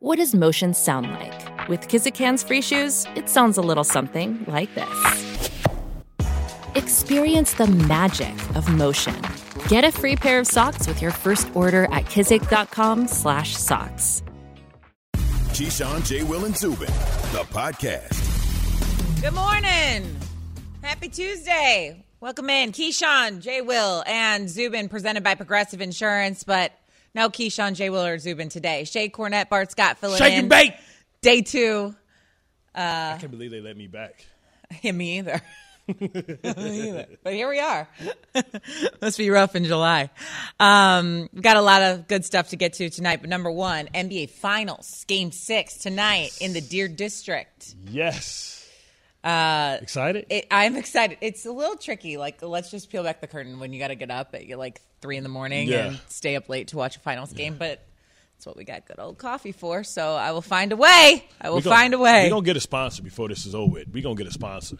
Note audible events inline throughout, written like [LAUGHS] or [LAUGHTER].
What does motion sound like? With Kizikans free shoes, it sounds a little something like this. Experience the magic of motion. Get a free pair of socks with your first order at kizik.com/socks. Keyshawn, J. Will, and Zubin, the podcast. Good morning. Happy Tuesday. Welcome in. Keyshawn, J. Will, and Zubin presented by Progressive Insurance, but no Keyshawn, J. Will, or Zubin today. Shae Cornett, Bart Scott filling Shake in. and bake. Day two. I can't believe they let me back. Yeah, [LAUGHS] me either. [LAUGHS] Me either. But here we are. [LAUGHS] Must be rough in July. Um, got a lot of good stuff to get to tonight. But number one, NBA Finals, Game Six tonight in the Deer District. Yes. Uh, Excited? It, I'm excited. It's a little tricky. Like, let's just peel back the curtain when you got to get up at like three in the morning Yeah. and stay up late to watch a finals game. But that's what we got good old coffee for. So I will find a way. I will We gon- find a way. We're going to get a sponsor before this is over with. We're going to get a sponsor.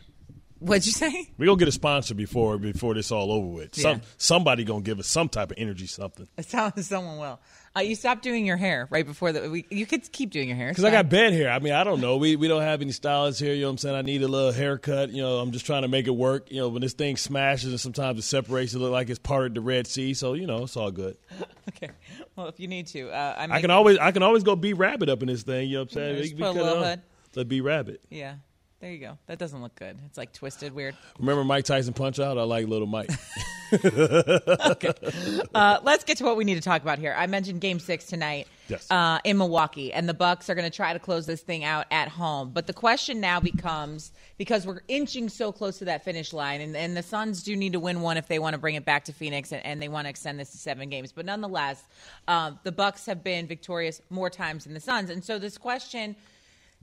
What'd you say? We're going to get a sponsor before before this all over with. Some Somebody going to give us some type of energy something. Someone will. Uh, you stopped doing your hair right before the. We, you could keep doing your hair. Because I got bad hair. I mean, I don't know. We we don't have any stylists here. You know what I'm saying? I need a little haircut. You know, I'm just trying to make it work. You know, when this thing smashes and sometimes it separates, it look like it's part of the Red Sea. So, you know, it's all good. [LAUGHS] Okay. Well, if you need to, uh, I, I can always I can always go B-Rabbit up in this thing. You know what I'm saying? Just put a little hood. The B-Rabbit. Yeah. There you go. That doesn't look good. It's like twisted, weird. Remember Mike Tyson Punch Out? I like Little Mike. [LAUGHS] Uh, let's get to what we need to talk about here. I mentioned Game Six tonight Yes. uh, in Milwaukee, and the Bucks are going to try to close this thing out at home. But the question now becomes because we're inching so close to that finish line, and, and the Suns do need to win one if they want to bring it back to Phoenix, and, and they want to extend this to seven games. But nonetheless, um, the Bucks have been victorious more times than the Suns, and so this question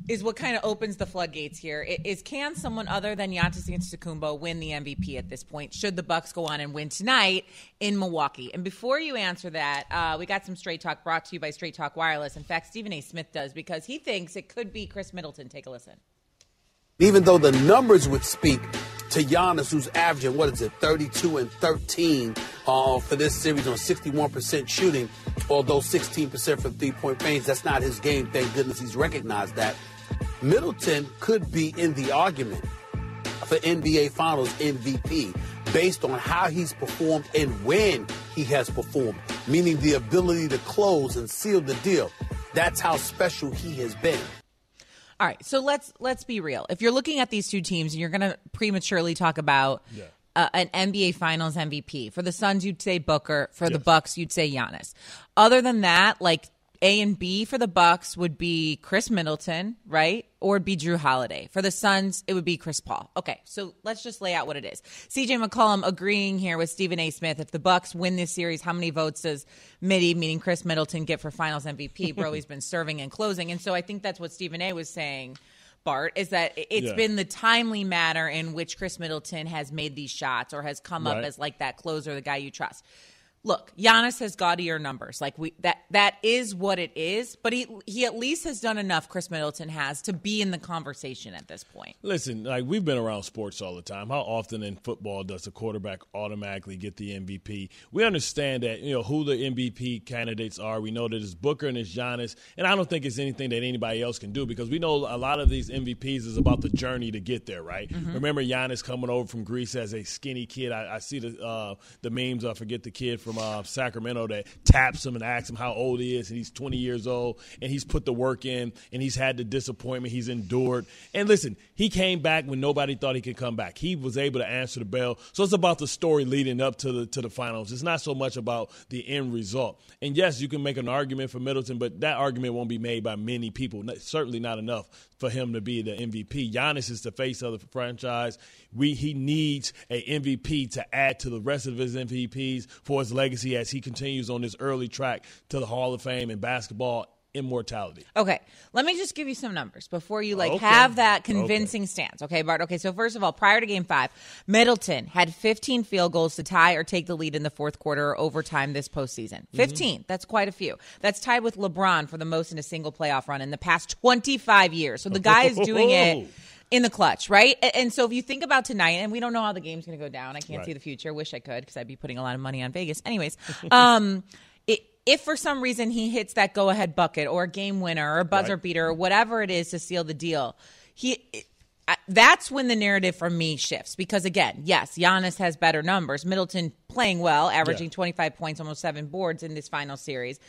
is what kind of opens the floodgates here. I- can someone other than Giannis Antetokounmpo win the MVP at this point? Should the Bucks go on and win tonight in Milwaukee? And before you answer that, uh, we got some straight talk brought to you by Straight Talk Wireless. In fact, Stephen A. Smith does because he thinks it could be Khris Middleton. Take a listen. Even though the numbers would speak to Giannis, who's averaging, what is it, 32 and 13 uh, for this series on 61% shooting, although 16% from three point range. That's not his game. Thank goodness he's recognized that. Middleton could be in the argument for NBA Finals MVP based on how he's performed and when he has performed, meaning the ability to close and seal the deal. That's how special he has been. All right, so let's let's be real. If you're looking at these two teams and you're going to prematurely talk about uh, an NBA Finals MVP for the Suns, you'd say Booker. For the Bucks, you'd say Giannis. Other than that, like A and B for the Bucks would be Khris Middleton, right? Or it'd be Jrue Holiday. For the Suns, it would be Chris Paul. Okay, so let's just lay out what it is. CJ McCollum agreeing here with Stephen A. Smith. If the Bucks win this series, how many votes does Mitty, meaning Khris Middleton, get for Finals MVP? [LAUGHS] Bro, he's been serving and closing, and so I think that's what Stephen A. was saying. Bart is that it's Yeah. been the timely manner in which Khris Middleton has made these shots or has come up as like that closer, the guy you trust. Look, Giannis has gaudier numbers. Like we that that is what it is, but he he at least has done enough Khris Middleton has to be in the conversation at this point. Listen, like we've been around sports all the time. How often in football does a quarterback automatically get the MVP? We understand that you know who the MVP candidates are. We know that it's Booker and it's Giannis, and I don't think it's anything that anybody else can do because we know a lot of these MVPs is about the journey to get there. Right? Remember Giannis coming over from Greece as a skinny kid. I, I see the uh, the memes. I forget the kid from uh, Sacramento that taps him and asks him how old he is, and he's 20 years old, and he's put the work in, and he's had the disappointment, he's endured. And listen, he came back when nobody thought he could come back. He was able to answer the bell. So it's about the story leading up to the to the finals. It's not so much about the end result. And yes, you can make an argument for Middleton, but that argument won't be made by many people. Certainly not enough for him to be the MVP. Giannis is the face of the franchise. We he needs a MVP to add to the rest of his MVPs for his legacy as he continues on this early track to the Hall of Fame in basketball immortality. Okay, let me just give you some numbers before you like Okay. have that convincing stance. Okay, Bart. Okay, so first of all, prior to Game Five, Middleton had 15 field goals to tie or take the lead in the fourth quarter or overtime this postseason. Mm-hmm. 15. That's quite a few. That's tied with LeBron for the most in a single playoff run in the past 25 years. So the guy is doing it oh, in the clutch, right? And so if you think about tonight, and we don't know how the game's going to go down. I can't Right. see the future. Wish I could because I'd be putting a lot of money on Vegas. Anyways, [LAUGHS] um, it if for some reason he hits that go ahead bucket or a game winner or a buzzer Right. beater or whatever it is to seal the deal, he I- that's when the narrative for me shifts because again, yes, Giannis has better numbers. Middleton playing well, averaging Yeah. 25 points, almost 7 boards in this final series.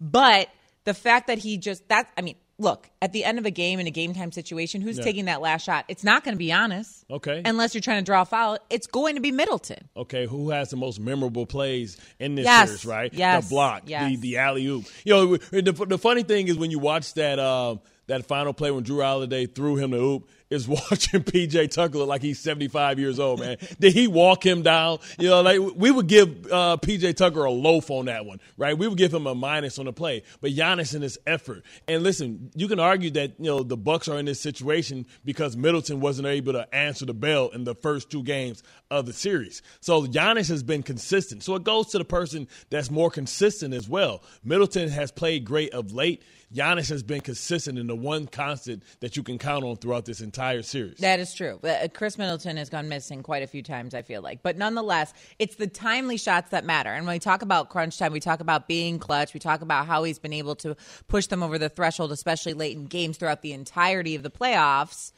But the fact that he just that I mean, look, at the end of a game in a game time situation, who's Yeah. taking that last shot? It's not going to be Giannis. Okay. Unless you're trying to draw a foul, it's going to be Middleton. Okay, who has the most memorable plays in this Yes, series, right? yes, The block, yes. the the alley oop. You know, the, the funny thing is when you watch that um, that final play when Jrue Holiday threw him the hoop is [LAUGHS] watching PJ Tucker look like he's 75 years old, man. Did he walk him down? You know, like we would give uh, PJ Tucker a loaf on that one, right? We would give him a minus on the play. But Giannis in his effort. And listen, you can argue that, you know, the Bucks are in this situation because Middleton wasn't able to answer the bell in the first two games of the series. So Giannis has been consistent. So it goes to the person that's more consistent as well. Middleton has played great of late. Giannis has been consistent in the one constant that you can count on throughout this entire series. That is true. Uh, Khris Middleton has gone missing quite a few times, I feel like. But nonetheless, it's the timely shots that matter. And when we talk about crunch time, we talk about being clutch, we talk about how he's been able to push them over the threshold, especially late in games throughout the entirety of the playoffs.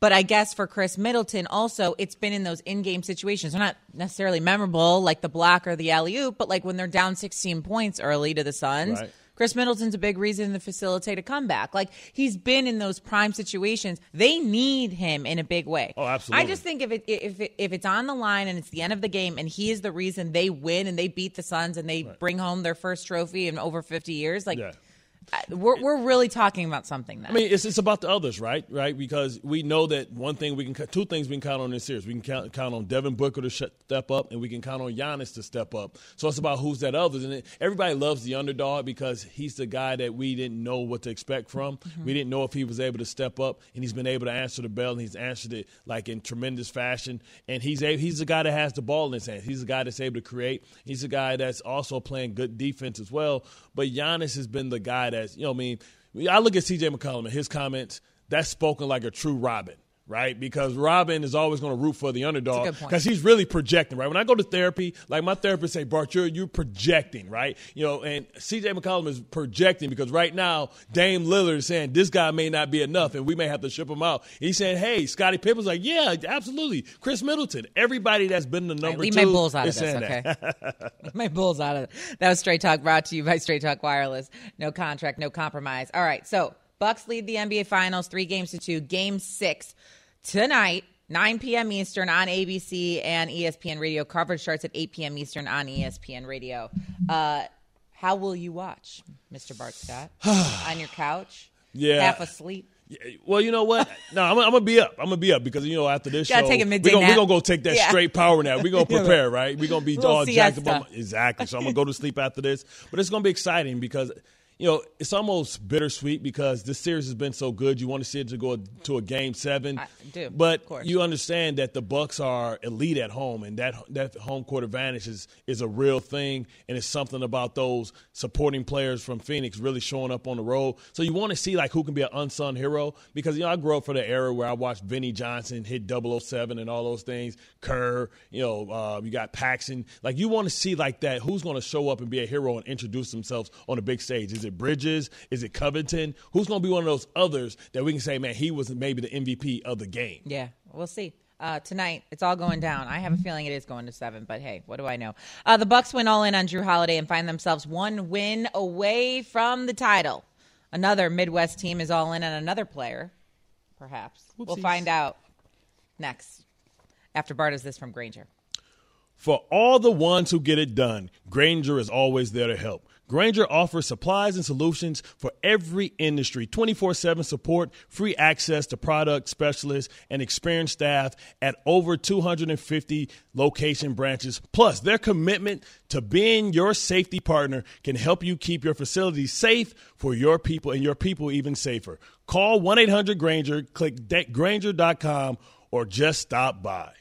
But I guess for Khris Middleton, also, it's been in those in game situations. They're not necessarily memorable like the block or the alley oop, but like when they're down 16 points early to the Suns. Right. Khris Middleton's a big reason to facilitate a comeback. Like he's been in those prime situations. They need him in a big way. Oh, absolutely. I just think if it if it, if it's on the line and it's the end of the game and he is the reason they win and they beat the Suns and they bring home their first trophy in over 50 years, like Yeah. We're we're really talking about something then. I mean, it's it's about the others, right? Right? Because we know that one thing we can, two things we can count on in this series. We can count, count on Devin Booker to sh- step up, and we can count on Giannis to step up. So it's about who's that others, and everybody loves the underdog because he's the guy that we didn't know what to expect from. Mm-hmm. We didn't know if he was able to step up, and he's been able to answer the bell, and he's answered it like in tremendous fashion. And he's a, he's the guy that has the ball in his hands. He's the guy that's able to create. He's the guy that's also playing good defense as well. But Giannis has been the guy that's you know, I mean. I look at CJ McCollum and his comments, that's spoken like a true Robin, right? Because Robin is always going to root for the underdog because he's really projecting, right? When I go to therapy, like my therapist say, Bart, you're, you're projecting, right? You know, and CJ McCollum is projecting because right now, Dame Lillard is saying this guy may not be enough and we may have to ship him out. He's saying, hey, Scottie Pippen's like, yeah, absolutely. Khris Middleton, everybody that's been the number right, leave two my bulls out of this, okay? [LAUGHS] Leave my bulls out of it. That was Straight Talk brought to you by Straight Talk Wireless. No contract, no compromise. All right, so Bucks lead the NBA Finals three games to two. Game six tonight, 9 p.m. Eastern on ABC and ESPN Radio. Coverage starts at 8 p.m. Eastern on ESPN Radio. Uh, how will you watch, Mr. Bart Scott? [SIGHS] on your couch? Yeah. Half asleep? Well, you know what? [LAUGHS] No, I'm, I'm gonna be up. I'm gonna be up because you know after this Gotta show, take a midday we're gonna, we gonna go take that Yeah. straight power nap. We're gonna [LAUGHS] prepare, right? We're gonna be all jacked up. Exactly. So I'm gonna go to sleep after this, but it's gonna be exciting because. You know, it's almost bittersweet because this series has been so good. You want to see it to go to a game seven, I do, but you understand that the Bucks are elite at home, and that that home court advantage is is a real thing, and it's something about those supporting players from Phoenix really showing up on the road. So you want to see like who can be an unsung hero because you know I grew up for the era where I watched Vinnie Johnson hit 007 and all those things, Kerr, you know, uh, you got Paxson. Like you want to see like that who's going to show up and be a hero and introduce themselves on the big stage. Is it Bridges? Is it Covington? Who's going to be one of those others that we can say, man, he was maybe the MVP of the game? Yeah, we'll see. Uh, tonight, it's all going down. I have a feeling it is going to seven, but hey, what do I know? Uh, the Bucks went all in on Jrue Holiday and find themselves one win away from the title. Another Midwest team is all in on another player, perhaps. We'll find out next. After Bart does this from Grainger. For all the ones who get it done, Grainger is always there to help. Grainger offers supplies and solutions for every industry 24 7 support, free access to product specialists, and experienced staff at over 250 location branches. Plus, their commitment to being your safety partner can help you keep your facility safe for your people and your people even safer. Call 1 800 Grainger, click Grainger.com, or just stop by.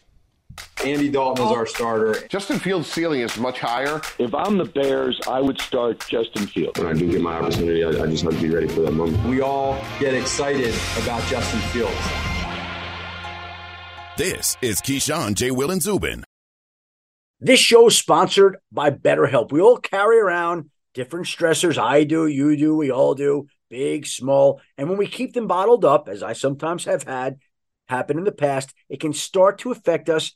Andy Dalton is oh. our starter. Justin Fields' ceiling is much higher. If I'm the Bears, I would start Justin Fields. when I do get my opportunity, I, I just have to be ready for that moment. We all get excited about Justin Fields. This is Keyshawn, J. Will, and Zubin. This show is sponsored by BetterHelp. We all carry around different stressors. I do, you do, we all do, big, small. And when we keep them bottled up, as I sometimes have had happen in the past, it can start to affect us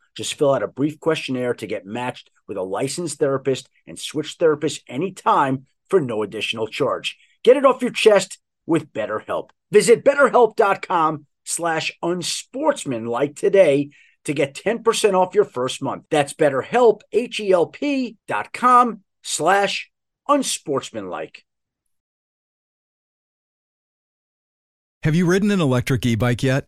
Just fill out a brief questionnaire to get matched with a licensed therapist and switch therapists anytime for no additional charge. Get it off your chest with BetterHelp. Visit betterhelp.com slash unsportsmanlike today to get 10% off your first month. That's betterhelp, H-E-L-P dot com slash unsportsmanlike. Have you ridden an electric e-bike yet?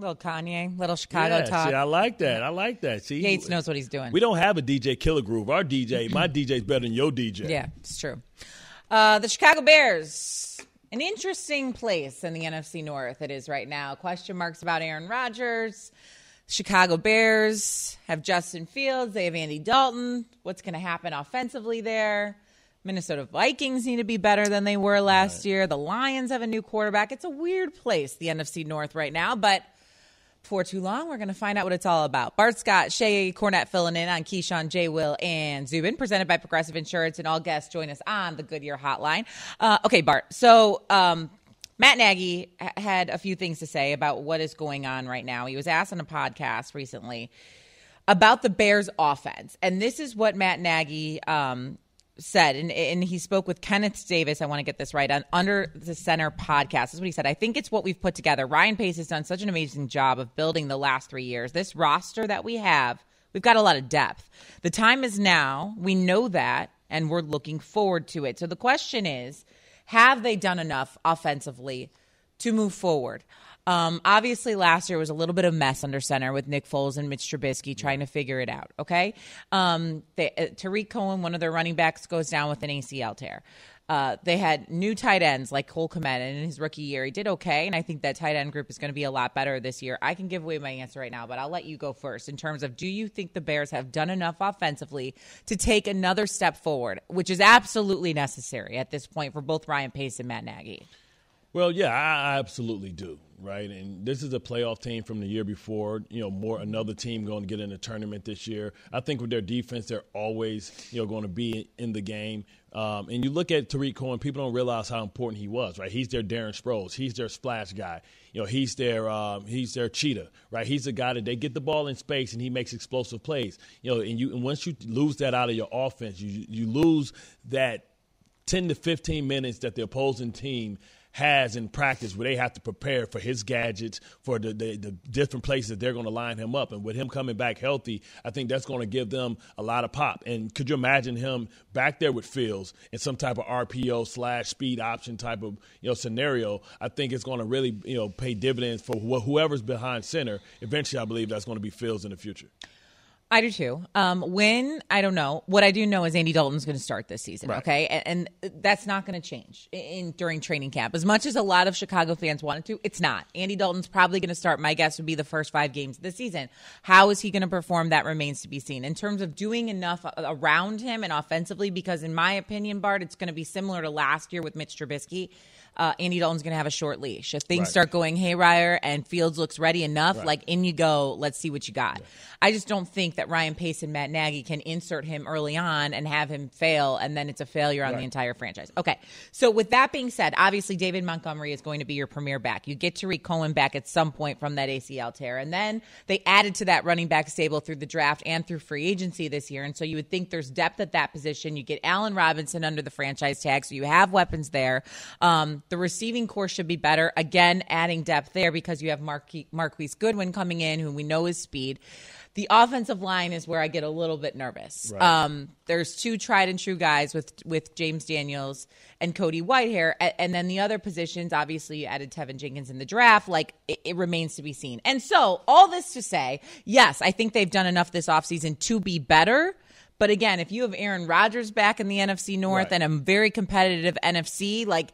Little Kanye, little Chicago yeah, talk. See, I like that. I like that. See, Yates knows what he's doing. We don't have a DJ Killer Groove. Our DJ, [CLEARS THROAT] my DJ's better than your DJ. Yeah, it's true. Uh, the Chicago Bears, an interesting place in the NFC North it is right now. Question marks about Aaron Rodgers. Chicago Bears have Justin Fields. They have Andy Dalton. What's going to happen offensively there? Minnesota Vikings need to be better than they were last right. year. The Lions have a new quarterback. It's a weird place, the NFC North right now, but – for too long. We're going to find out what it's all about. Bart Scott, Shae Cornett filling in on Keyshawn, J. Will, and Zubin, presented by Progressive Insurance, and all guests join us on the Goodyear Hotline. Uh, okay, Bart. So, um, Matt Nagy had a few things to say about what is going on right now. He was asked on a podcast recently about the Bears' offense, and this is what Matt Nagy um, said, and, and he spoke with Kenneth Davis. I want to get this right on Under the Center podcast. Is what he said. I think it's what we've put together. Ryan Pace has done such an amazing job of building the last three years. This roster that we have, we've got a lot of depth. The time is now. We know that, and we're looking forward to it. So the question is, have they done enough offensively to move forward? Um, obviously, last year was a little bit of mess under center with Nick Foles and Mitch Trubisky trying to figure it out. Okay, um, they, uh, Tarik Cohen, one of their running backs, goes down with an ACL tear. Uh, they had new tight ends like Cole and in his rookie year, he did okay. And I think that tight end group is going to be a lot better this year. I can give away my answer right now, but I'll let you go first in terms of do you think the Bears have done enough offensively to take another step forward, which is absolutely necessary at this point for both Ryan Pace and Matt Nagy? Well, yeah, I absolutely do right? And this is a playoff team from the year before. You know, more another team going to get in the tournament this year. I think with their defense, they're always you know going to be in the game. Um, and you look at Tarik Cohen, people don't realize how important he was, right? He's their Darren Sproles, he's their splash guy. You know, he's their um, he's their cheetah, right? He's the guy that they get the ball in space and he makes explosive plays. You know, and you and once you lose that out of your offense, you you lose that 10 to 15 minutes that the opposing team has in practice where they have to prepare for his gadgets, for the, the, the different places they're going to line him up. And with him coming back healthy, I think that's going to give them a lot of pop. And could you imagine him back there with Fields in some type of RPO slash speed option type of you know scenario? I think it's going to really you know pay dividends for wh- whoever's behind center. Eventually, I believe that's going to be Fields in the future. I do too. Um, when I don't know. What I do know is Andy Dalton's going to start this season. Right. Okay, and, and, that's not going to change in, in, during training camp. As much as a lot of Chicago fans wanted to, it's not. Andy Dalton's probably going to start. My guess would be the first five games of the season. How is he going to perform? That remains to be seen. In terms of doing enough around him and offensively, because in my opinion, Bart, it's going to be similar to last year with Mitch Trubisky. Uh, Andy Dalton's going to have a short leash. If things Right. start going haywire and Fields looks ready enough, Right. like in you go. Let's see what you got. I just don't think that Ryan Pace and Matt Nagy can insert him early on and have him fail, and then it's a failure on the entire franchise. Okay, so with that being said, obviously David Montgomery is going to be your premier back. You get Tarik Cohen back at some point from that ACL tear, and then they added to that running back stable through the draft and through free agency this year, and so you would think there's depth at that position. You get Allen Robinson under the franchise tag, so you have weapons there. Um, the receiving corps should be better. Again, adding depth there because you have Marque- Marquise Goodwin coming in, who we know is speed. The offensive line is where I get a little bit nervous. Right. Um, there's two tried and true guys with with James Daniels and Cody Whitehair, A- and then the other positions. Obviously, you added Teven Jenkins in the draft. Like it, it remains to be seen. And so, all this to say, yes, I think they've done enough this offseason to be better. But again, if you have Aaron Rodgers back in the NFC North Right. and a very competitive NFC, like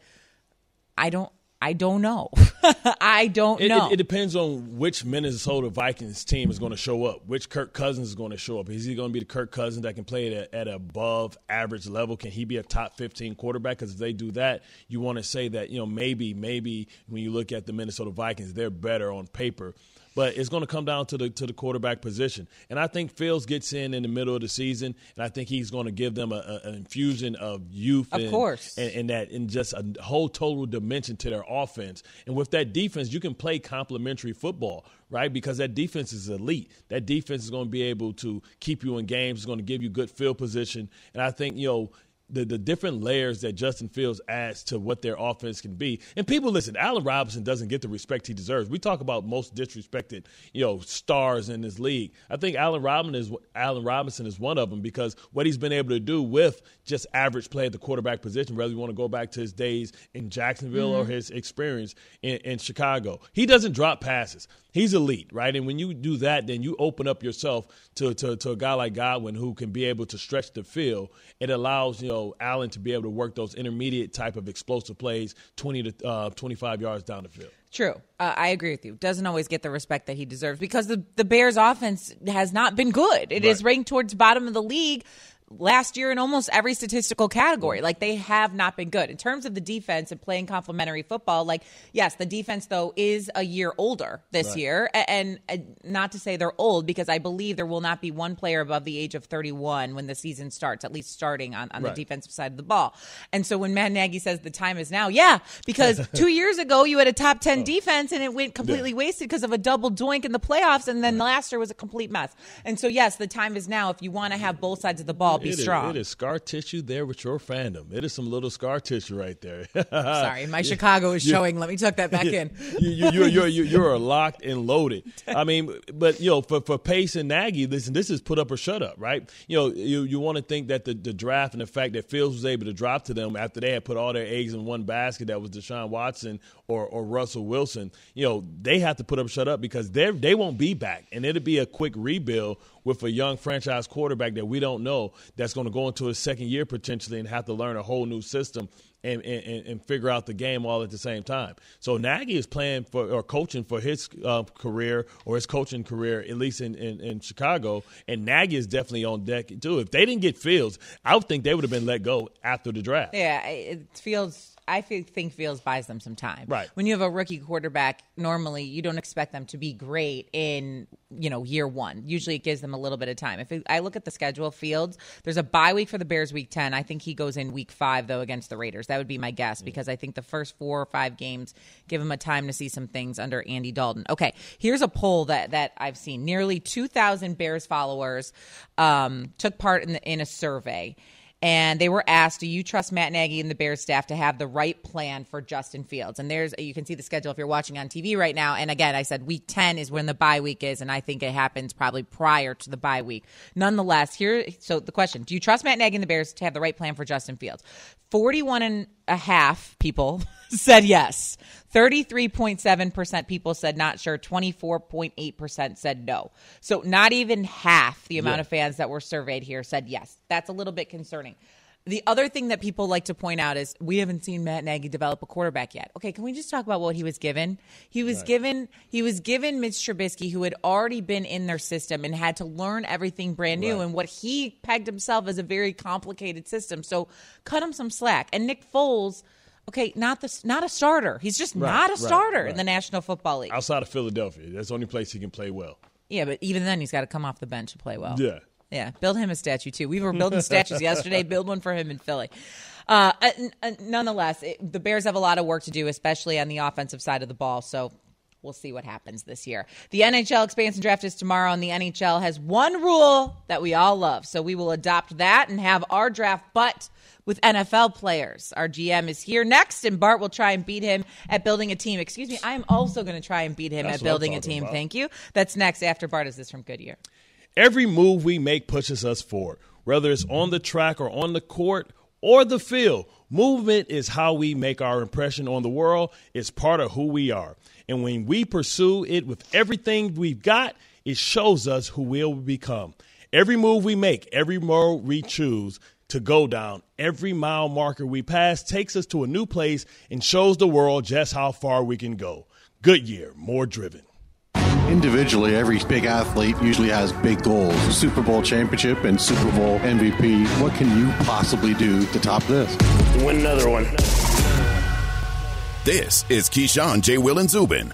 I don't, I don't know. [LAUGHS] I don't It, know. it, it depends on which Minnesota Vikings team is going to show up, which Kirk Cousins is going to show up. Is he going to be the Kirk Cousins that can play at, a, at above average level? Can he be a top 15 quarterback? Because if they do that, you want to say that, you know, maybe, maybe when you look at the Minnesota Vikings, they're better on paper. But it's going to come down to the to the quarterback position, and I think Fields gets in in the middle of the season, and I think he's going to give them a, a, an infusion of youth, Of and, course. and, and that in just a whole total dimension to their offense. And with that defense, you can play complementary football, right? Because that defense is elite. That defense is going to be able to keep you in games. It's going to give you good field position. And I think you know. The, the different layers that Justin Fields adds to what their offense can be. And people listen, Allen Robinson doesn't get the respect he deserves. We talk about most disrespected, you know, stars in this league. I think Allen Robinson is Allen Robinson is one of them because what he's been able to do with just average play at the quarterback position, whether you want to go back to his days in Jacksonville or mm-hmm. his experience in, in Chicago. He doesn't drop passes. He's elite, right? And when you do that, then you open up yourself to, to, to a guy like Goodwin who can be able to stretch the field. It allows, you know, Allen to be able to work those intermediate type of explosive plays 20 to uh, 25 yards down the field. True. Uh, I agree with you. Doesn't always get the respect that he deserves because the, the Bears offense has not been good. It is Right. ranked towards bottom of the league last year in almost every statistical category. Like they have not been good. In terms of the defense and playing complementary football, like yes, the defense though is a year older this Right. year and, and not to say they're old because I believe there will not be one player above the age of 31 when the season starts, at least starting on, on Right. the defensive side of the ball. And so when Matt Nagy says the time is now, yeah, because [LAUGHS] 2 years ago you had a top Oh. 10 defense and it went completely wasted because of a double doink in the playoffs and then last year was a complete mess. And so yes, the time is now if you want to have both sides of the ball be It is- strong. it is scar tissue there with your fandom. It is some little scar tissue right there. [LAUGHS] Sorry, my Chicago is showing. Let me tuck that back [LAUGHS] in. you, you, you're, you're, you're, you're locked and loaded. I mean, but you know, for, for Pace and Nagy, listen, this is put up or shut up, right? You know, you, you want to think that the, the draft and the fact that Fields was able to drop to them after they had put all their eggs in one basket, that was Deshaun Watson or, or Russell Wilson. You know, they have to put up or shut up because they they won't be back, and it'll be a quick rebuild with a young franchise quarterback that we don't know that's going to go into his second year potentially and have to learn a whole new system and, and, and figure out the game all at the same time. So Nagy is playing for or coaching for his uh, career or his coaching career, at least in, in, in Chicago. And Nagy is definitely on deck too. If they didn't get Fields, I would think they would have been let go after the draft. Yeah, it feels. I feel, think Fields buys them some time. Right. When you have a rookie quarterback, normally you don't expect them to be great in you know year one. Usually it gives them a little bit of time. If it, I look at the schedule, Fields, there's a bye week for the Bears week ten. I think he goes in week five though against the Raiders. That would be my guess because I think the first four or five games give him a time to see some things under Andy Dalton. Okay, here's a poll that that I've seen. Nearly 2,000 Bears followers um, took part in the, in a survey and they were asked, "Do you trust Matt Nagy and the Bears staff to have the right plan for Justin Fields?" And there's you can see the schedule if you're watching on TV right now. And again, I said week 10 is when the bye week is, and I think it happens probably prior to the bye week. Nonetheless, here so the question: Do you trust Matt Nagy and the Bears to have the right plan for Justin Fields? 41 and a half people [LAUGHS] said yes. 33.7% people said not sure. 24.8% said no. So not even half the amount Yeah. of fans that were surveyed here said yes. That's a little bit concerning. The other thing that people like to point out is we haven't seen Matt Nagy develop a quarterback yet. Okay, can we just talk about what he was given? He was given he was given Mitch Trubisky, who had already been in their system and had to learn everything brand new, Right. and what he pegged himself as a very complicated system. So cut him some slack. And Nick Foles Okay, not the not a starter. He's just Right, not a right, starter right. in the National Football League. Outside of Philadelphia, that's the only place he can play well. Yeah, but even then, he's got to come off the bench to play well. Yeah. Yeah, build him a statue too. We were [LAUGHS] building statues yesterday. Build one for him in Philly. Uh, n- n- nonetheless, it, the Bears have a lot of work to do, especially on the offensive side of the ball. So we'll see what happens this year. The NHL expansion draft is tomorrow, and the NHL has one rule that we all love. So we will adopt that and have our draft, but with NFL players. Our GM is here next, and Bart will try and beat him at building a team. Excuse me, I am also going to try and beat him That's at building a team. about. Thank you. That's next after Bart is this from Goodyear. Every move we make pushes us forward, whether it's on the track or on the court or the field. Movement is how we make our impression on the world. It's part of who we are. And when we pursue it with everything we've got, it shows us who we'll become. Every move we make, every road we choose to go down, every mile marker we pass takes us to a new place and shows the world just how far we can go. Goodyear, more driven. Individually, every big athlete usually has big goals Super Bowl championship and Super Bowl MVP. What can you possibly do to top this? Win another one. This is Keyshawn, J. Will, and Zubin.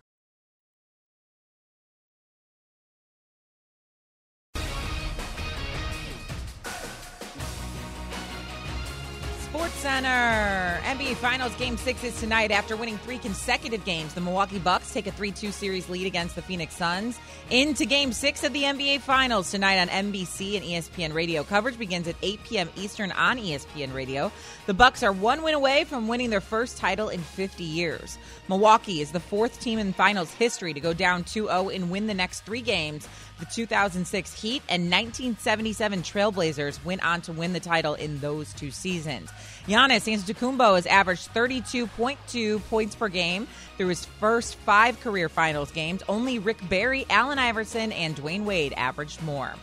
Sports NBA Finals Game 6 is tonight. After winning three consecutive games, the Milwaukee Bucks take a 3 2 series lead against the Phoenix Suns. Into Game 6 of the NBA Finals tonight on NBC and ESPN Radio. Coverage begins at 8 p.m. Eastern on ESPN Radio. The Bucks are one win away from winning their first title in 50 years. Milwaukee is the fourth team in finals history to go down 2 0 and win the next three games. The 2006 Heat and 1977 Trailblazers went on to win the title in those two seasons. Giannis Antetokounmpo has averaged 32.2 points per game through his first five career finals games. Only Rick Barry, Allen Iverson, and Dwyane Wade averaged more.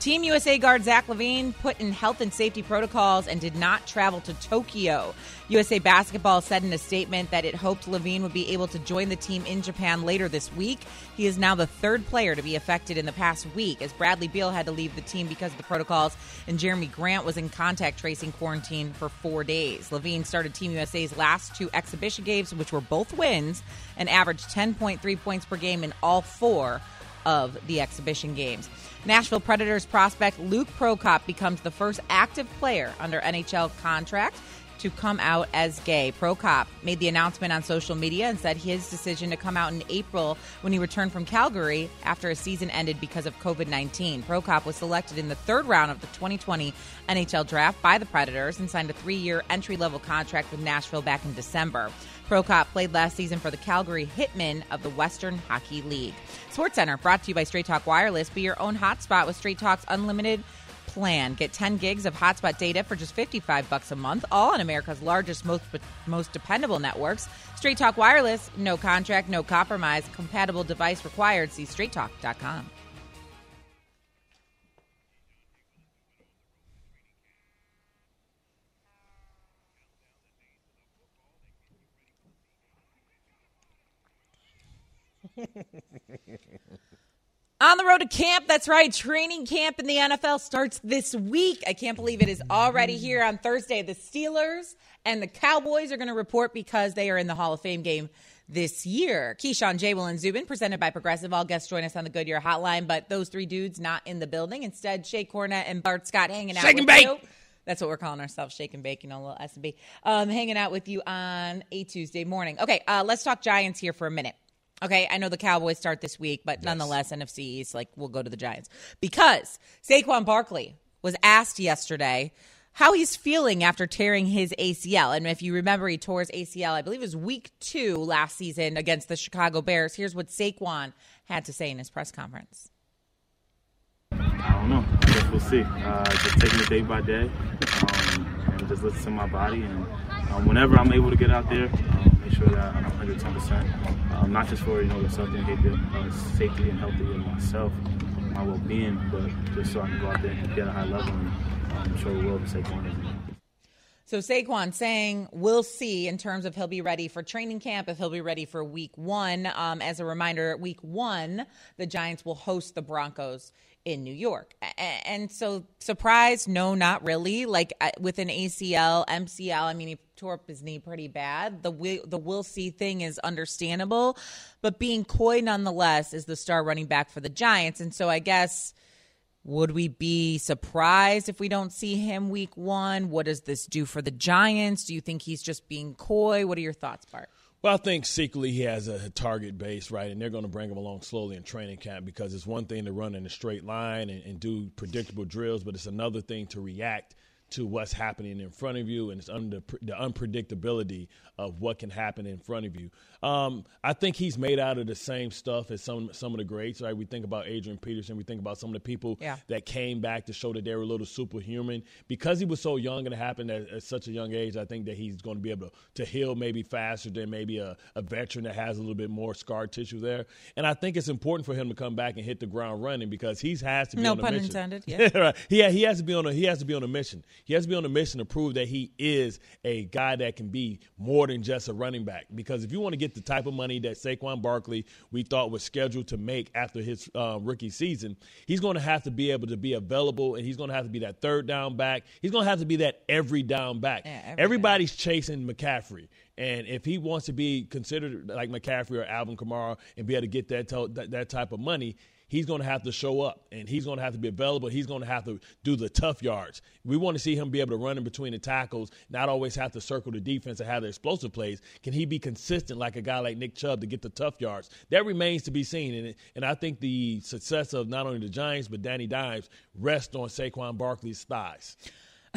Team USA guard Zach LaVine put in health and safety protocols and did not travel to Tokyo. USA Basketball said in a statement that it hoped LaVine would be able to join the team in Japan later this week. He is now the third player to be affected in the past week, as Bradley Beal had to leave the team because of the protocols, and Jerami Grant was in contact tracing quarantine for four days. LaVine started Team USA's last two exhibition games, which were both wins, and averaged 10.3 points per game in all four of the exhibition games. Nashville Predators prospect Luke Prokop becomes the first active player under NHL contract to come out as gay. Prokop made the announcement on social media and said his decision to come out in April when he returned from Calgary after a season ended because of COVID 19. Prokop was selected in the third round of the 2020 NHL draft by the Predators and signed a three year entry level contract with Nashville back in December. Prokop played last season for the Calgary Hitmen of the Western Hockey League. Sports Center, brought to you by Straight Talk Wireless. Be your own hotspot with Straight Talk's unlimited plan. Get 10 gigs of hotspot data for just 55 bucks a month, all on America's largest, most, most dependable networks. Straight Talk Wireless, no contract, no compromise, compatible device required. See straighttalk.com. [LAUGHS] On the road to camp, that's right. Training camp in the NFL starts this week. I can't believe it is already here on Thursday. The Steelers and the Cowboys are going to report because they are in the Hall of Fame game this year. Keyshawn, J. Will, and Zubin, presented by Progressive. All guests join us on the Goodyear Hotline, but those three dudes not in the building. Instead, Shae Cornett and Bart Scott hanging out Shake and bake. you. That's what we're calling ourselves, Shake and Bake, you know, a little S&B. Um, hanging out with you on a Tuesday morning. Okay, uh, let's talk Giants here for a minute. Okay, I know the Cowboys start this week, but nonetheless, NFC East, like, we'll go to the Giants. Because Saquon Barkley was asked yesterday how he's feeling after tearing his ACL. And if you remember, he tore his ACL, I believe it was week two last season against the Chicago Bears. Here's what Saquon had to say in his press conference. I don't know. I guess we'll see. Uh, just taking it day by day um, and just listen to my body. And um, whenever I'm able to get out there, um, make sure that I'm 110%. Um, not just for you know the something uh, safety and healthy of myself, my well-being, but just so I can go out there and at a high level and um, show the world the Saquon is. So Saquon saying we'll see in terms of he'll be ready for training camp, if he'll be ready for week one. Um, as a reminder, week one, the Giants will host the Broncos in New York. And so, surprise? No, not really. Like with an ACL, MCL, I mean, he tore up his knee pretty bad. The we, the we'll see thing is understandable, but being coy nonetheless is the star running back for the Giants. And so, I guess. Would we be surprised if we don't see him week one? What does this do for the Giants? Do you think he's just being coy? What are your thoughts, Bart? Well, I think secretly he has a target base, right? And they're going to bring him along slowly in training camp because it's one thing to run in a straight line and, and do predictable drills, but it's another thing to react to what's happening in front of you and it's under the unpredictability of what can happen in front of you. Um, I think he's made out of the same stuff as some some of the greats, right? We think about Adrian Peterson, we think about some of the people Yeah. that came back to show that they were a little superhuman because he was so young and it happened at, at such a young age. I think that he's going to be able to, to heal maybe faster than maybe a, a veteran that has a little bit more scar tissue there. And I think it's important for him to come back and hit the ground running because he has to be No on a pun mission. intended, [LAUGHS] yeah. right. He he has to be on a he has to be on a mission. He has to be on a mission to prove that he is a guy that can be more than just a running back. Because if you want to get the type of money that Saquon Barkley we thought was scheduled to make after his uh, rookie season, he's going to have to be able to be available, and he's going to have to be that third down back. He's going to have to be that every down back. every Everybody's chasing McCaffrey. And if he wants to be considered like McCaffrey or Alvin Kamara and be able to get that, to- that, that type of money, he's going to have to show up and he's going to have to be available. He's going to have to do the tough yards. We want to see him be able to run in between the tackles, not always have to circle the defense and have the explosive plays. Can he be consistent like a guy like Nick Chubb to get the tough yards? That remains to be seen. And, and I think the success of not only the Giants, but Danny Dimes rests on Saquon Barkley's thighs. [LAUGHS]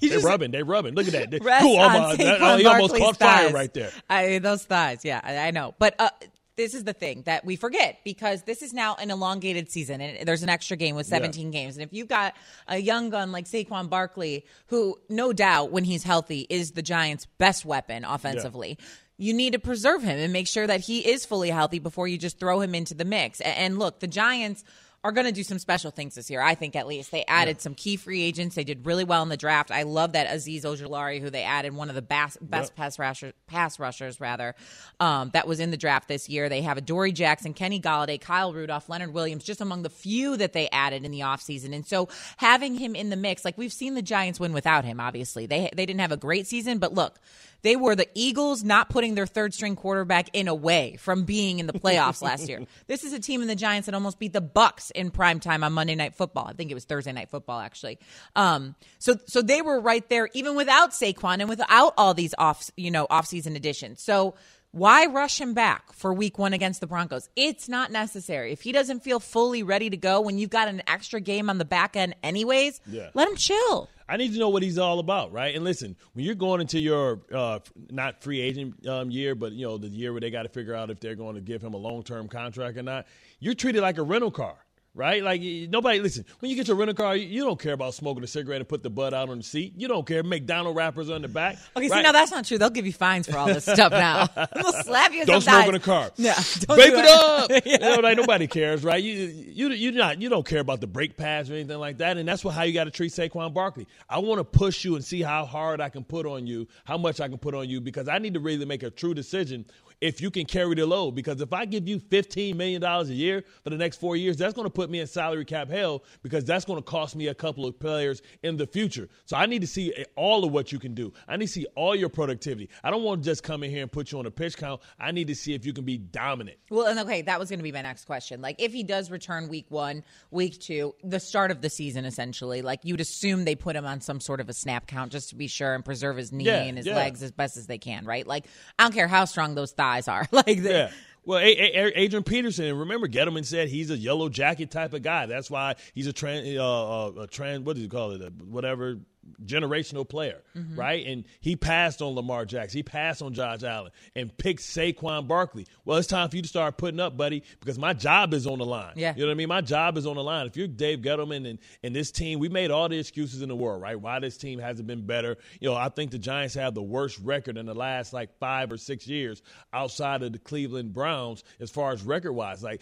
They're rubbing. They're rubbing. Look at that. [LAUGHS] They- Rest Ooh, on Saquon that- he almost caught fire right there. I those thighs, yeah, I, I know. But uh, this is the thing that we forget because this is now an elongated season, and there's an extra game with 17 games. And if you've got a young gun like Saquon Barkley, who no doubt when he's healthy is the Giants' best weapon offensively. You need to preserve him and make sure that he is fully healthy before you just throw him into the mix. And look, the Giants are going to do some special things this year. I think at least they added some key free agents. They did really well in the draft. I love that Azeez Ojulari, who they added, one of the best, best Yep. pass rushers, pass rushers rather, um, that was in the draft this year. They have Adoree' Jackson, Kenny Golladay, Kyle Rudolph, Leonard Williams, just among the few that they added in the offseason. And so having him in the mix, like we've seen the Giants win without him. Obviously, they they didn't have a great season, but look. They were the Eagles not putting their third string quarterback in away from being in the playoffs [LAUGHS] last year. This is a team in the Giants that almost beat the Bucks in prime time on Monday Night Football. I think it was Thursday Night Football actually. Um, so so they were right there even without Saquon and without all these off you know offseason additions. So why rush him back for week one against the Broncos? It's not necessary. If he doesn't feel fully ready to go when you've got an extra game on the back end anyways, Yeah. let him chill. I need to know what he's all about, right? And listen, when you're going into your uh, not free agent um, year, but you know the year where they got to figure out if they're going to give him a long term contract or not, you're treated like a rental car. Right, like nobody. Listen, when you get your rental car, you- don't care about smoking a cigarette and put the butt out on the seat. You don't care. McDonald wrappers on the back. Okay, see right? now that's not true. They'll give you fines for all this stuff now. [LAUGHS] They'll slap you. Don't smoke in a car. [LAUGHS] Yeah, don't vape it up. Yeah. [LAUGHS] You know, like nobody cares, right? You you you not you don't care about the brake pads or anything like that, and that's what how you got to treat Saquon Barkley. I want to push you and see how hard I can put on you, how much I can put on you, because I need to really make a true decision. If you can carry the load. Because if I give you $15 million a year for the next four years, that's going to put me in salary cap hell because that's going to cost me a couple of players in the future. So I need to see all of what you can do. I need to see all your productivity. I don't want to just come in here and put you on a pitch count. I need to see if you can be dominant. Well, and okay, that was going to be my next question. Like, if he does return week one, week two, the start of the season, essentially, like you'd assume they put him on some sort of a snap count just to be sure and preserve his knee Yeah, and his yeah. legs as best as they can, right? Like, I don't care how strong those thighs are. [LAUGHS] Like, they, Yeah. Well, A- A- Adrian Peterson, and remember, Gettleman said he's a yellow jacket type of guy. That's why he's a trans, uh, uh, a trans, what do you call it, a, whatever generational player, Mhm. right? And he passed on Lamar Jackson, he passed on Josh Allen, and picked Saquon Barkley. Well, it's time for you to start putting up, buddy, because my job is on the line. Yeah. you know what I mean. My job is on the line. If you're Dave Gettleman and and this team, we made all the excuses in the world, right? Why this team hasn't been better? You know, I think the Giants have the worst record in the last like five or six years outside of the Cleveland Browns as far as record wise. Like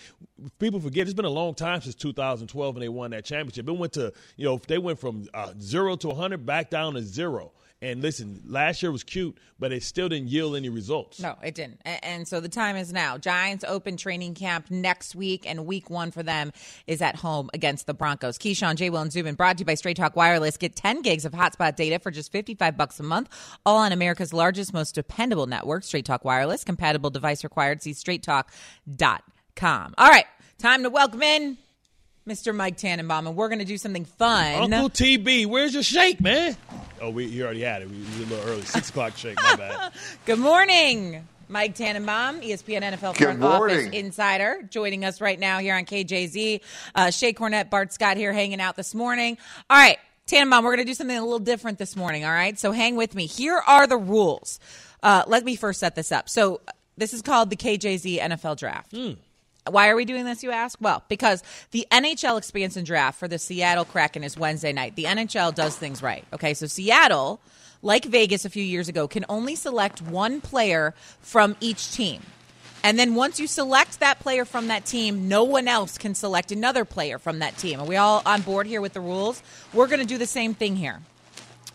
people forget, it's been a long time since 2012 and they won that championship. It went to you know they went from uh, zero to 100 back down to zero. And listen, last year was cute, but it still didn't yield any results. No, it didn't. And so the time is now. Giants open training camp next week, and week one for them is at home against the Broncos. Keyshawn, J. Will, and Zubin brought to you by Straight Talk Wireless. Get 10 gigs of hotspot data for just 55 bucks a month, all on America's largest, most dependable network, Straight Talk Wireless. Compatible device required. See straighttalk.com. All right, time to welcome in Mr. Mike Tannenbaum, and we're going to do something fun. Uncle TB, where's your shake, man? Oh, we you already had it. We we did a little early, six o'clock shake. My bad. [LAUGHS] Good morning, Mike Tannenbaum, ESPN NFL Good Front Office. Insider, joining us right now here on KJZ. Uh, Shae Cornett, Bart Scott here hanging out this morning. All right, Tannenbaum, we're going to do something a little different this morning, all right? So hang with me. Here are the rules. Uh, let me first set this up. So this is called the KJZ NFL Draft. Why are we doing this, you ask? Well, because the NHL expansion draft for the Seattle Kraken is Wednesday night. The NHL does things right. Okay, so Seattle, like Vegas a few years ago, can only select one player from each team. And then once you select that player from that team, no one else can select another player from that team. Are we all on board here with the rules? We're going to do the same thing here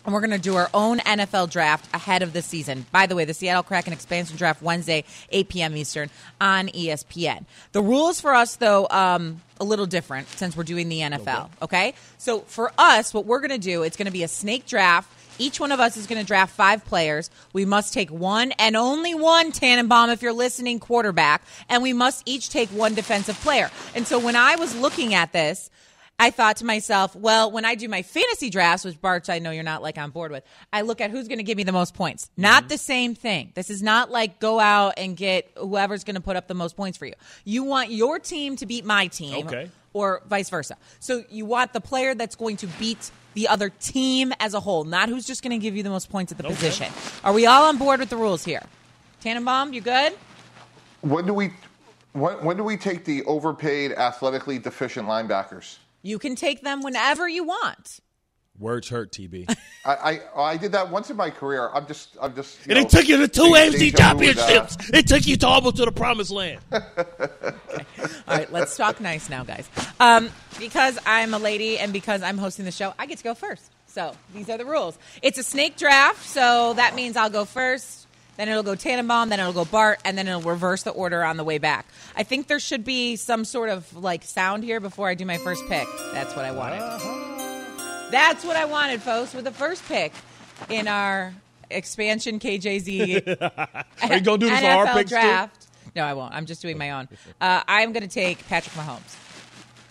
and we're going to do our own NFL draft ahead of the season. By the way, the Seattle Kraken expansion draft Wednesday, 8 p.m. Eastern on ESPN. The rules for us, though, um, a little different since we're doing the NFL. Okay, so for us, what we're going to do, it's going to be a snake draft. Each one of us is going to draft five players. We must take one and only one Tannenbaum, if you're listening, quarterback, and we must each take one defensive player. And so when I was looking at this, I thought to myself, well, when I do my fantasy drafts, which Bart, I know you're not like on board with, I look at who's going to give me the most points. Not mm-hmm. the same thing. This is not like go out and get whoever's going to put up the most points for you. You want your team to beat my team, Okay. or vice versa. So you want the player that's going to beat the other team as a whole, not who's just going to give you the most points at the Okay. position. Are we all on board with the rules here? Tannenbaum, you good? When do we when, when do we take the overpaid, athletically deficient linebackers? You can take them whenever you want. Words hurt, TB. [LAUGHS] I, I I did that once in my career. I'm just I'm just. And it took you to two AFC championships. It took you to almost to the promised land. [LAUGHS] All right, let's talk nice now, guys. Um, because I'm a lady and because I'm hosting the show, I get to go first. So these are the rules. It's a snake draft, so that means I'll go first. Then it'll go Tannenbaum, then it'll go Bart, and then it'll reverse the order on the way back. I think there should be some sort of like sound here before I do my first pick. That's what I wanted. That's what I wanted, folks, with the first pick in our expansion KJZ [LAUGHS] Are you gonna do this [LAUGHS] for our NFL picks too? draft. No, I won't. I'm just doing my own. Uh, I'm going to take Patrick Mahomes.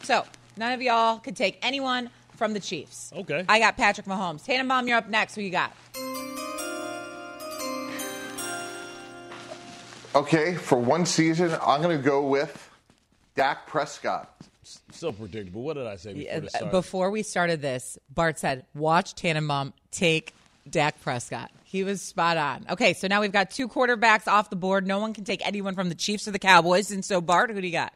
So none of y'all could take anyone from the Chiefs. Okay. I got Patrick Mahomes. Tannenbaum, you're up next. Who you got? Okay, for one season, I'm going to go with Dak Prescott. So predictable. What did I say before the start? Before we started this, Bart said, "Watch Tannenbaum take Dak Prescott." He was spot on. Okay, so now we've got two quarterbacks off the board. No one can take anyone from the Chiefs or the Cowboys. And so, Bart, who do you got?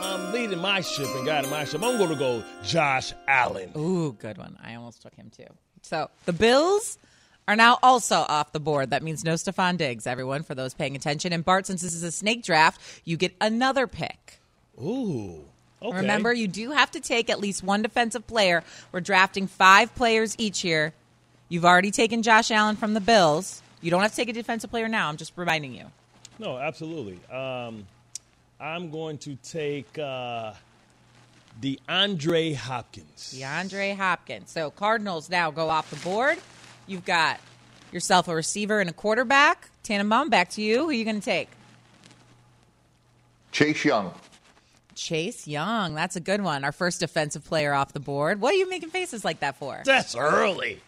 I'm leading my ship and guiding my ship. I'm going to go Josh Allen. Ooh, good one. I almost took him too. So the Bills are now also off the board. That means no Stefon Diggs, everyone, for those paying attention. And Bart, since this is a snake draft, you get another pick. Ooh. Okay. Remember, you do have to take at least one defensive player. We're drafting five players each year. You've already taken Josh Allen from the Bills. You don't have to take a defensive player now. I'm just reminding you. No, absolutely. Um, I'm going to take uh, DeAndre Hopkins. DeAndre Hopkins. So Cardinals now go off the board. You've got yourself a receiver and a quarterback. Tannenbaum, back to you. Who are you going to take? Chase Young. Chase Young. That's a good one. Our first defensive player off the board. What are you making faces like that for? That's early.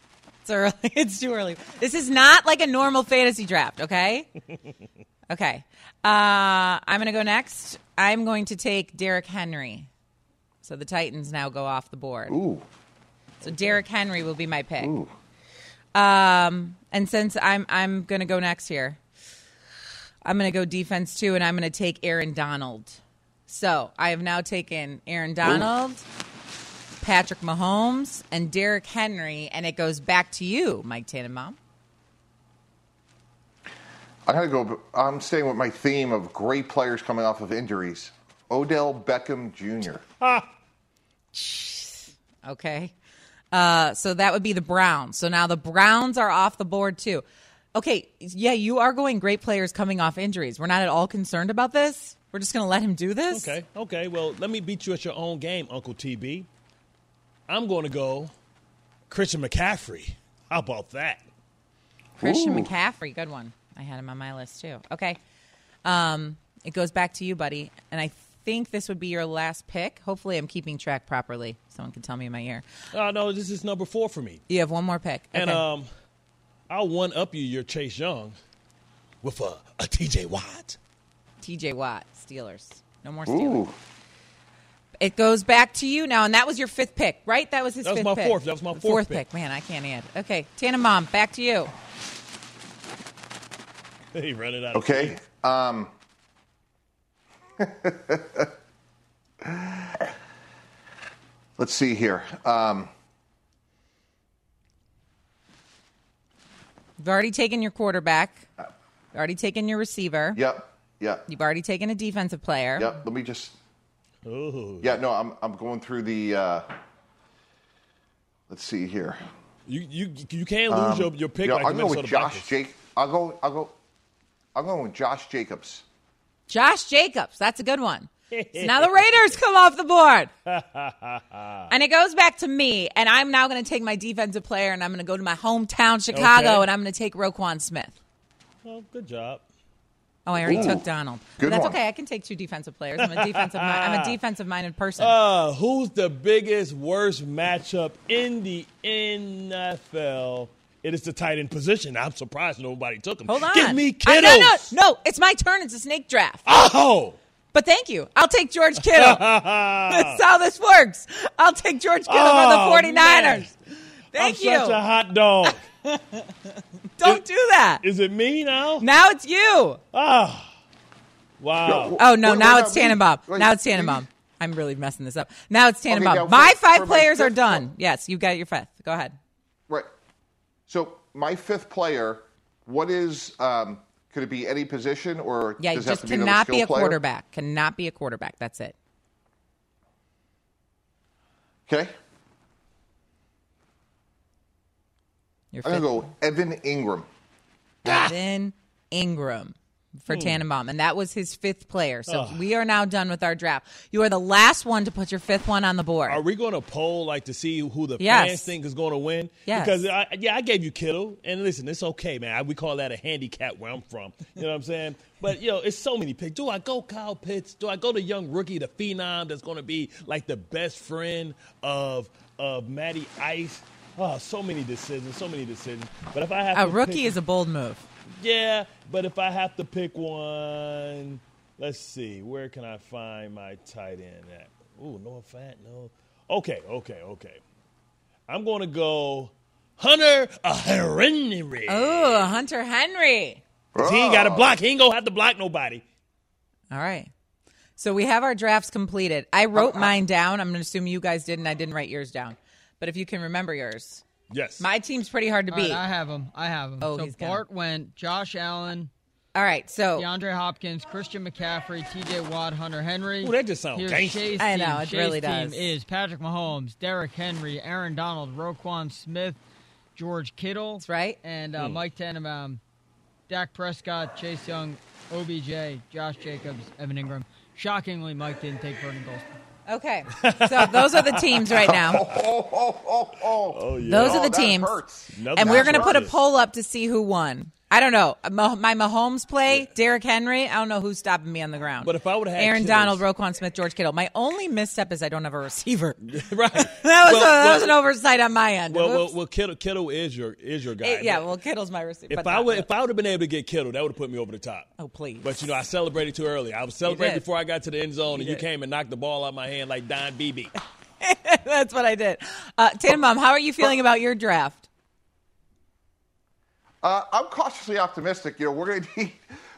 It's early. [LAUGHS] It's too early. This is not like a normal fantasy draft, okay? [LAUGHS] okay. Uh, I'm going to go next. I'm going to take Derrick Henry. So the Titans now go off the board. Ooh. So Derrick Henry will be my pick. Ooh. Um, and since I'm I'm going to go next here, I'm going to go defense too, and I'm going to take Aaron Donald. So I have now taken Aaron Donald, Ooh. Patrick Mahomes, and Derrick Henry, and it goes back to you, Mike Tannenbaum. I'm gonna go. I'm staying with my theme of great players coming off of injuries. Odell Beckham Jr. Ah. [LAUGHS] Okay. Uh, so that would be the Browns. So now the Browns are off the board too. Okay, yeah, you are going great players coming off injuries. We're not at all concerned about this. We're just going to let him do this. Okay, okay. Well, let me beat you at your own game, Uncle TB. I'm going to go Christian McCaffrey. How about that? Christian Ooh. McCaffrey, good one. I had him on my list too. Okay, um, it goes back to you, buddy. And I think this would be your last pick. Hopefully, I'm keeping track properly. Someone can tell me in my ear. Oh no, this is number four for me. You have one more pick, and um, I'll one up you your Chase Young with a, a T.J. Watt. T.J. Watt, Steelers. No more Steelers. Ooh. It goes back to you now, and that was your fifth pick, right? That was his. That was fifth my pick. fourth. That was my fourth, fourth pick. pick. Man, I can't add. Okay, Tannenbaum, back to you. He run it out. Okay. Um, [LAUGHS] Let's see here. Um, You've already taken your quarterback. You've already taken your receiver. Yep. Yep. You've already taken a defensive player. Yep. Let me just. Ooh. Yeah. No. I'm. I'm going through the. Uh, let's see here. You you you can't lose um, your, your pick. You know, like I'll go with Josh Jake. I'll go. I'll go. I'll go with Josh Jacobs. Josh Jacobs. That's a good one. so now the Raiders come off the board. [LAUGHS] and it goes back to me. And I'm now going to take my defensive player and I'm going to go to my hometown, Chicago, okay. and I'm going to take Roquan Smith. Well, good job. Oh, I already Ooh, took Donald. Good That's one. okay. I can take two defensive players. I'm a defensive. I'm a [LAUGHS] defensive minded person. Uh, who's the biggest worst matchup in the NFL? It is the tight end position. I'm surprised nobody took him. Hold on. Give me Kittle. no, no, no. It's my turn. It's a snake draft. Oh. But thank you. I'll take George Kittle. [LAUGHS] That's how this works. I'll take George Kittle oh, for the 49ers. Man. Thank I'm you. such a hot dog. [LAUGHS] Don't do that. Is it me now? Now it's you. Oh. Wow. Oh, no. What- now what it's about me? Tannenbaum. Wait, Now it's me? Tannenbaum. I'm really messing this up. Now it's Tannenbaum. now my for- five for my players are done. one. Yes, you got your fifth. Go ahead. So my fifth player. What is? Um, could it be any position or Yeah, does you it have just to be cannot be skill a player? quarterback. Cannot be a quarterback. That's it. Okay. Your I'm fifth. gonna go Evan Engram. Evan Engram for hmm. Tannenbaum, and that was his fifth player. So we are now done with our draft. You are the last one to put your fifth one on the board. Are we going to poll like to see who the Yes. fans think is going to win? Yes. Because I, yeah, I gave you Kittle, and listen, it's okay, man. I, we call that a handicap where I'm from. You know what I'm saying? But you know, it's so many picks. Do I go Kyle Pitts? Do I go the young rookie, the phenom that's going to be like the best friend of of Matty Ice? Oh, so many decisions, so many decisions. But if I have a rookie pick- is a bold move. Yeah, but if I have to pick one, let's see, where can I find my tight end at? Ooh, Noah Fant, no. Okay, okay, okay. I'm going to go Hunter Henry. Oh, Hunter Henry. 'Cause He ain't got to block. He ain't going to have to block nobody. All right. So we have our drafts completed. I wrote uh-huh. mine down. I'm going to assume you guys didn't. I didn't write yours down. But if you can remember yours. Yes. My team's pretty hard to All right, beat. I have them. I have them. Oh, so he's got Bart went Josh Allen, All right. So DeAndre Hopkins, Christian McCaffrey, T.J. Watt, Hunter Henry. Ooh, that just sounds Here's gangsta. Shae's I team. know, it Shae's really team does. is Patrick Mahomes, Derrick Henry, Aaron Donald, Roquan Smith, George Kittle. That's right. And uh, Hmm. Mike Tannenbaum, Dak Prescott, Chase Young, OBJ, Josh Jacobs, Evan Engram. Shockingly, Mike didn't take Vernon Gholston. Okay, so those are the teams right now. Oh, oh, oh, oh. Oh, yeah. Those Oh, are the that teams, hurts. Nothing and we're going to put a hurts. poll up to see who won. I don't know. My Mahomes play, Derrick Henry. I don't know who's stopping me on the ground. But if I would've had Aaron Donald, Roquan Smith, George Kittle, my only misstep is I don't have a receiver. [LAUGHS] right. [LAUGHS] That was, Well, a, that well- was an oversight on my end. Well, well, well Kittle, Kittle is your is your guy. Eh, yeah, well, Kittle's my receiver. if I would if I would have been able to get Kittle, that would have put me over the top. Oh, please. But you know, I celebrated too early. I was celebrating before I got to the end zone, and you came and knocked the ball out of my hand like Don Beebe. [LAUGHS] That's what I did. Uh, Tannenbaum, how are you feeling about your draft? Uh, I'm cautiously optimistic. You know, we're going [LAUGHS] to need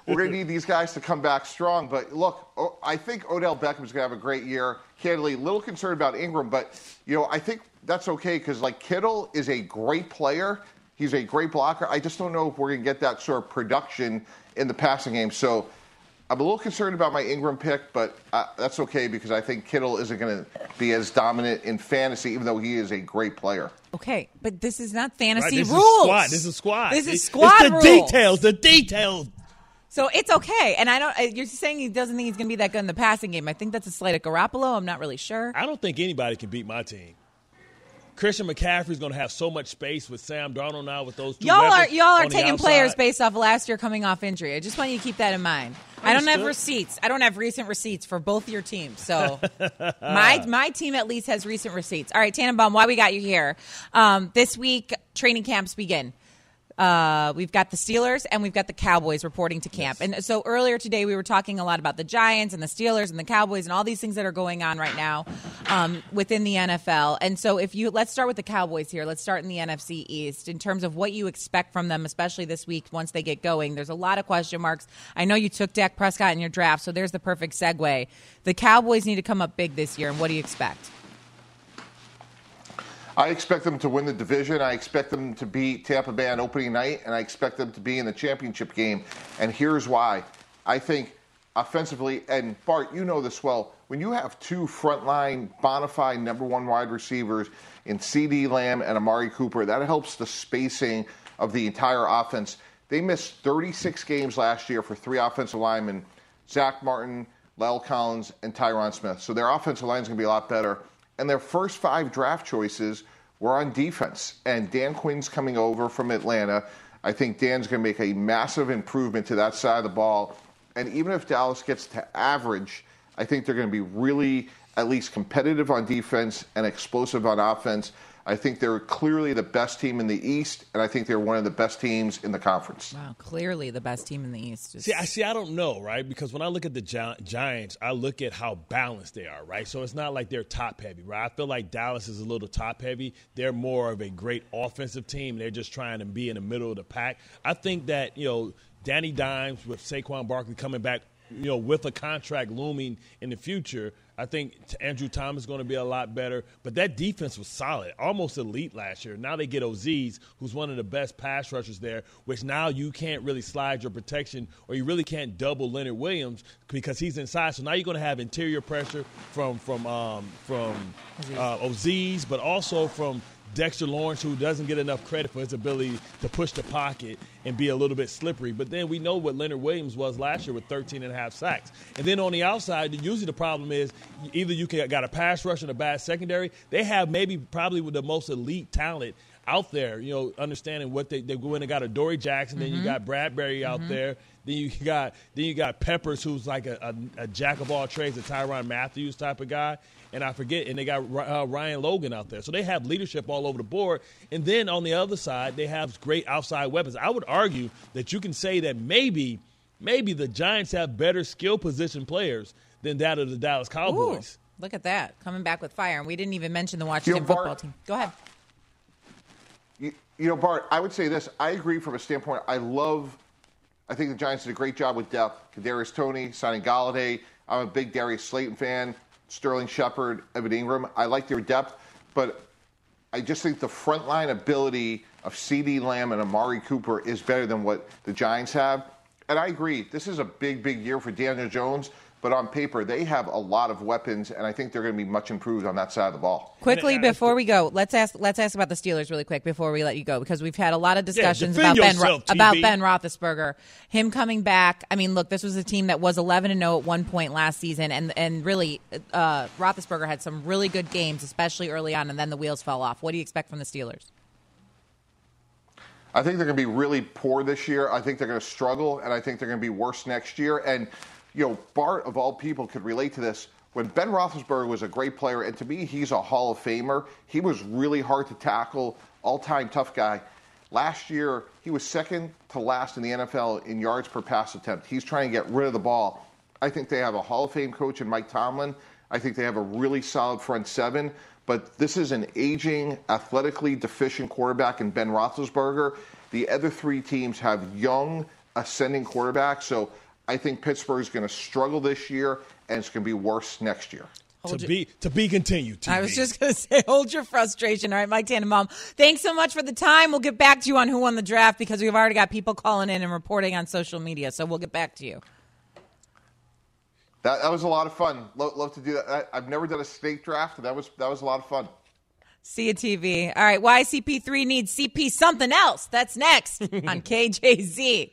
we're going to need these guys to come back strong. But look, I think Odell Beckham is going to have a great year. Candidly, little concerned about Engram, but you know, I think that's okay because like Kittle is a great player. He's a great blocker. I just don't know if we're going to get that sort of production in the passing game. So. I'm a little concerned about my Engram pick, but uh, that's okay because I think Kittle isn't going to be as dominant in fantasy, even though he is a great player. Okay, but this is not Right, fantasy this rules. is squad. This is squad. This is It's- squad It's the rules. details. The details. So it's okay. And I don't. uh, You're saying he doesn't think he's going to be that good in the passing game. I think that's a slight at Garoppolo. I'm not really sure. I don't think anybody can beat my team. Christian McCaffrey's going to have so much space with Sam Darnold now with those two. Y'all are y'all are taking outside. players based off last year coming off injury. I just want you to keep that in mind. I don't have receipts. I don't have recent receipts for both your teams. So [LAUGHS] my my team at least has recent receipts. All right, Tannenbaum, why we got you here? Um, this week training camps begin. Uh, we've got the Steelers and we've got the Cowboys reporting to camp. And so earlier today, we were talking a lot about the Giants and the Steelers and the Cowboys and all these things that are going on right now um, within the NFL. And so, if you let's start with the Cowboys here. Let's start in the NFC East in terms of what you expect from them, especially this week once they get going. There's a lot of question marks. I know you took Dak Prescott in your draft, so there's the perfect segue. The Cowboys need to come up big this year, and what do you expect? I expect them to win the division. I expect them to beat Tampa Bay on opening night, and I expect them to be in the championship game. And here's why. I think offensively, and Bart, you know this well, when you have two frontline, bona fide number one wide receivers in CeeDee Lamb and Amari Cooper, that helps the spacing of the entire offense. They missed 36 games last year for three offensive linemen Zach Martin, La'el Collins, and Tyron Smith. So their offensive line is going to be a lot better. And their first five draft choices were on defense. And Dan Quinn's coming over from Atlanta. I think Dan's going to make a massive improvement to that side of the ball. And even if Dallas gets to average, I think they're going to be really at least competitive on defense and explosive on offense. I think they're clearly the best team in the East, and I think they're one of the best teams in the conference. Wow, clearly the best team in the East. Just- See, I see. I don't know, right? Because when I look at the Gi- Giants, I look at how balanced they are, right? So it's not like they're top heavy, right? I feel like Dallas is a little top heavy. They're more of a great offensive team. They're just trying to be in the middle of the pack. I think that you know Danny Dimes with Saquon Barkley coming back, you know, with a contract looming in the future. I think Andrew Thomas is going to be a lot better. But that defense was solid, almost elite last year. Now they get Azeez, who's one of the best pass rushers there, which now you can't really slide your protection or you really can't double Leonard Williams because he's inside. So now you're going to have interior pressure from from um, from uh, Azeez, but also from Dexter Lawrence, who doesn't get enough credit for his ability to push the pocket and be a little bit slippery. But then we know what Leonard Williams was last year with 13 and a half sacks. And then on the outside, usually the problem is either you got a pass rush and a bad secondary. They have maybe probably with the most elite talent out there, you know, understanding what they, they go in and got Adoree' Jackson, then you Mhm. got Bradberry out Mhm. there. Then you got then you got Peppers, who's like a, a, a jack of all trades, a Tyrann Mathieu type of guy, and I forget. And they got uh, Ryan Logan out there, so they have leadership all over the board. And then on the other side, they have great outside weapons. I would argue that you can say that maybe maybe the Giants have better skill position players than that of the Dallas Cowboys. Ooh, look at that coming back with fire, and we didn't even mention the Washington Bart- football team. Go ahead. You, you know, Bart, I would say this. I agree from a standpoint. I love. I think the Giants did a great job with depth. Kadarius Toney signing Golladay. I'm a big Darius Slayton fan. Sterling Shepard, Evan Engram. I like their depth, but I just think the frontline ability of CeeDee Lamb and Amari Cooper is better than what the Giants have. And I agree. This is a big, big year for Daniel Jones. But on paper, they have a lot of weapons, and I think they're going to be much improved on that side of the ball. Quickly before we go, let's ask let's ask about the Steelers really quick before we let you go because we've had a lot of discussions defend about Ben Ro- about Ben Roethlisberger, him coming back. I mean, look, this was a team that was 11 and 0 at one point last season, and and really, uh, Roethlisberger had some really good games, especially early on, and then the wheels fell off. What do you expect from the Steelers? I think they're going to be really poor this year. I think they're going to struggle, and I think they're going to be worse next year. And, you know, Bart, of all people, could relate to this. When Ben Roethlisberger was a great player, and to me, he's a Hall of Famer, he was really hard to tackle, all time tough guy. Last year, he was second to last in the NFL in yards per pass attempt. He's trying to get rid of the ball. I think they have a Hall of Fame coach in Mike Tomlin. I think they have a really solid front seven. But this is an aging, athletically deficient quarterback in Ben Roethlisberger. The other three teams have young, ascending quarterbacks. So I think Pittsburgh is going to struggle this year, and it's going to be worse next year. To be to be continued. I TB. was just going [LAUGHS] to say, hold your frustration. All right, Mike Tannenbaum. Thanks so much for the time. We'll get back to you on who won the draft because we've already got people calling in and reporting on social media. So we'll get back to you. That, that was a lot of fun. Love, love to do that. I, I've never done a snake draft, that was that was a lot of fun. See you, TV. All right, why CP3 needs CP something else. That's next [LAUGHS] on KJZ.